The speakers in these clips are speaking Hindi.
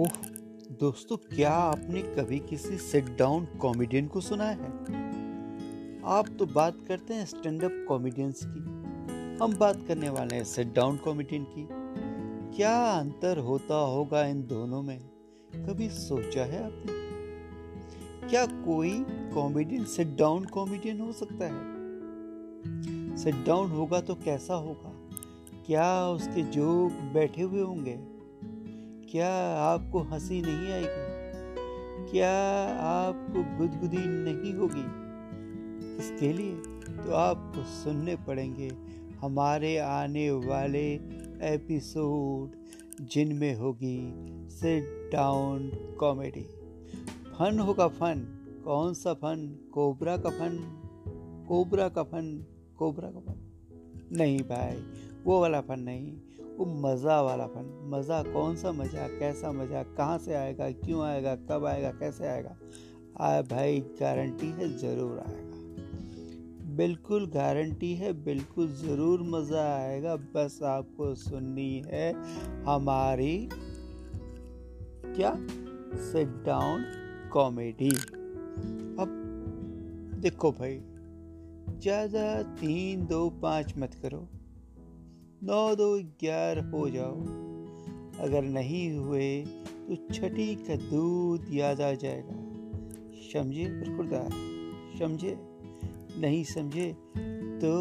दोस्तों, क्या आपने कभी किसी सिट डाउन कॉमेडियन को सुना है? आप तो बात करते हैं स्टैंड अप कॉमेडियंस की। हम बात करने वाले हैं सिट डाउन कॉमेडियन की। क्या अंतर होता होगा इन दोनों में? कभी सोचा है आपने? क्या कोई कॉमेडियन सिट डाउन कॉमेडियन हो सकता है? सिट डाउन होगा तो कैसा होगा? क्या उसके जोक बैठे हुए होंगे? क्या आपको हँसी नहीं आएगी? क्या आपको गुदगुदी नहीं होगी? इसके लिए तो आपको सुनने पड़ेंगे हमारे आने वाले एपिसोड जिनमें होगी सिट डाउन कॉमेडी फन होगा फन। कौन सा फन? कोबरा का फन। कोबरा का फन। कोबरा का फन। नहीं भाई, वो वाला फन नहीं। वो मज़ा वाला फन मज़ा कौन सा मज़ा, कैसा मज़ा, कहाँ से आएगा, क्यों आएगा, कब आएगा, कैसे आएगा आए भाई, गारंटी है, ज़रूर आएगा। बिल्कुल गारंटी है, बिल्कुल ज़रूर मज़ा आएगा, बस आपको सुननी है हमारी क्या? सिट डाउन कॉमेडी अब देखो भाई, ज़्यादा तीन दो पाँच मत करो। नौ दो ग्यारह हो जाओ। अगर नहीं हुए तो छठी का दूध याद आ जाएगा। समझे बिल्कुलदार समझे? नहीं समझे तो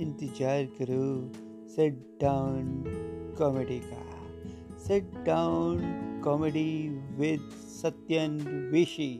इंतज़ार करो। सेट डाउन कॉमेडी का। Sit down comedy with Satyan Vishi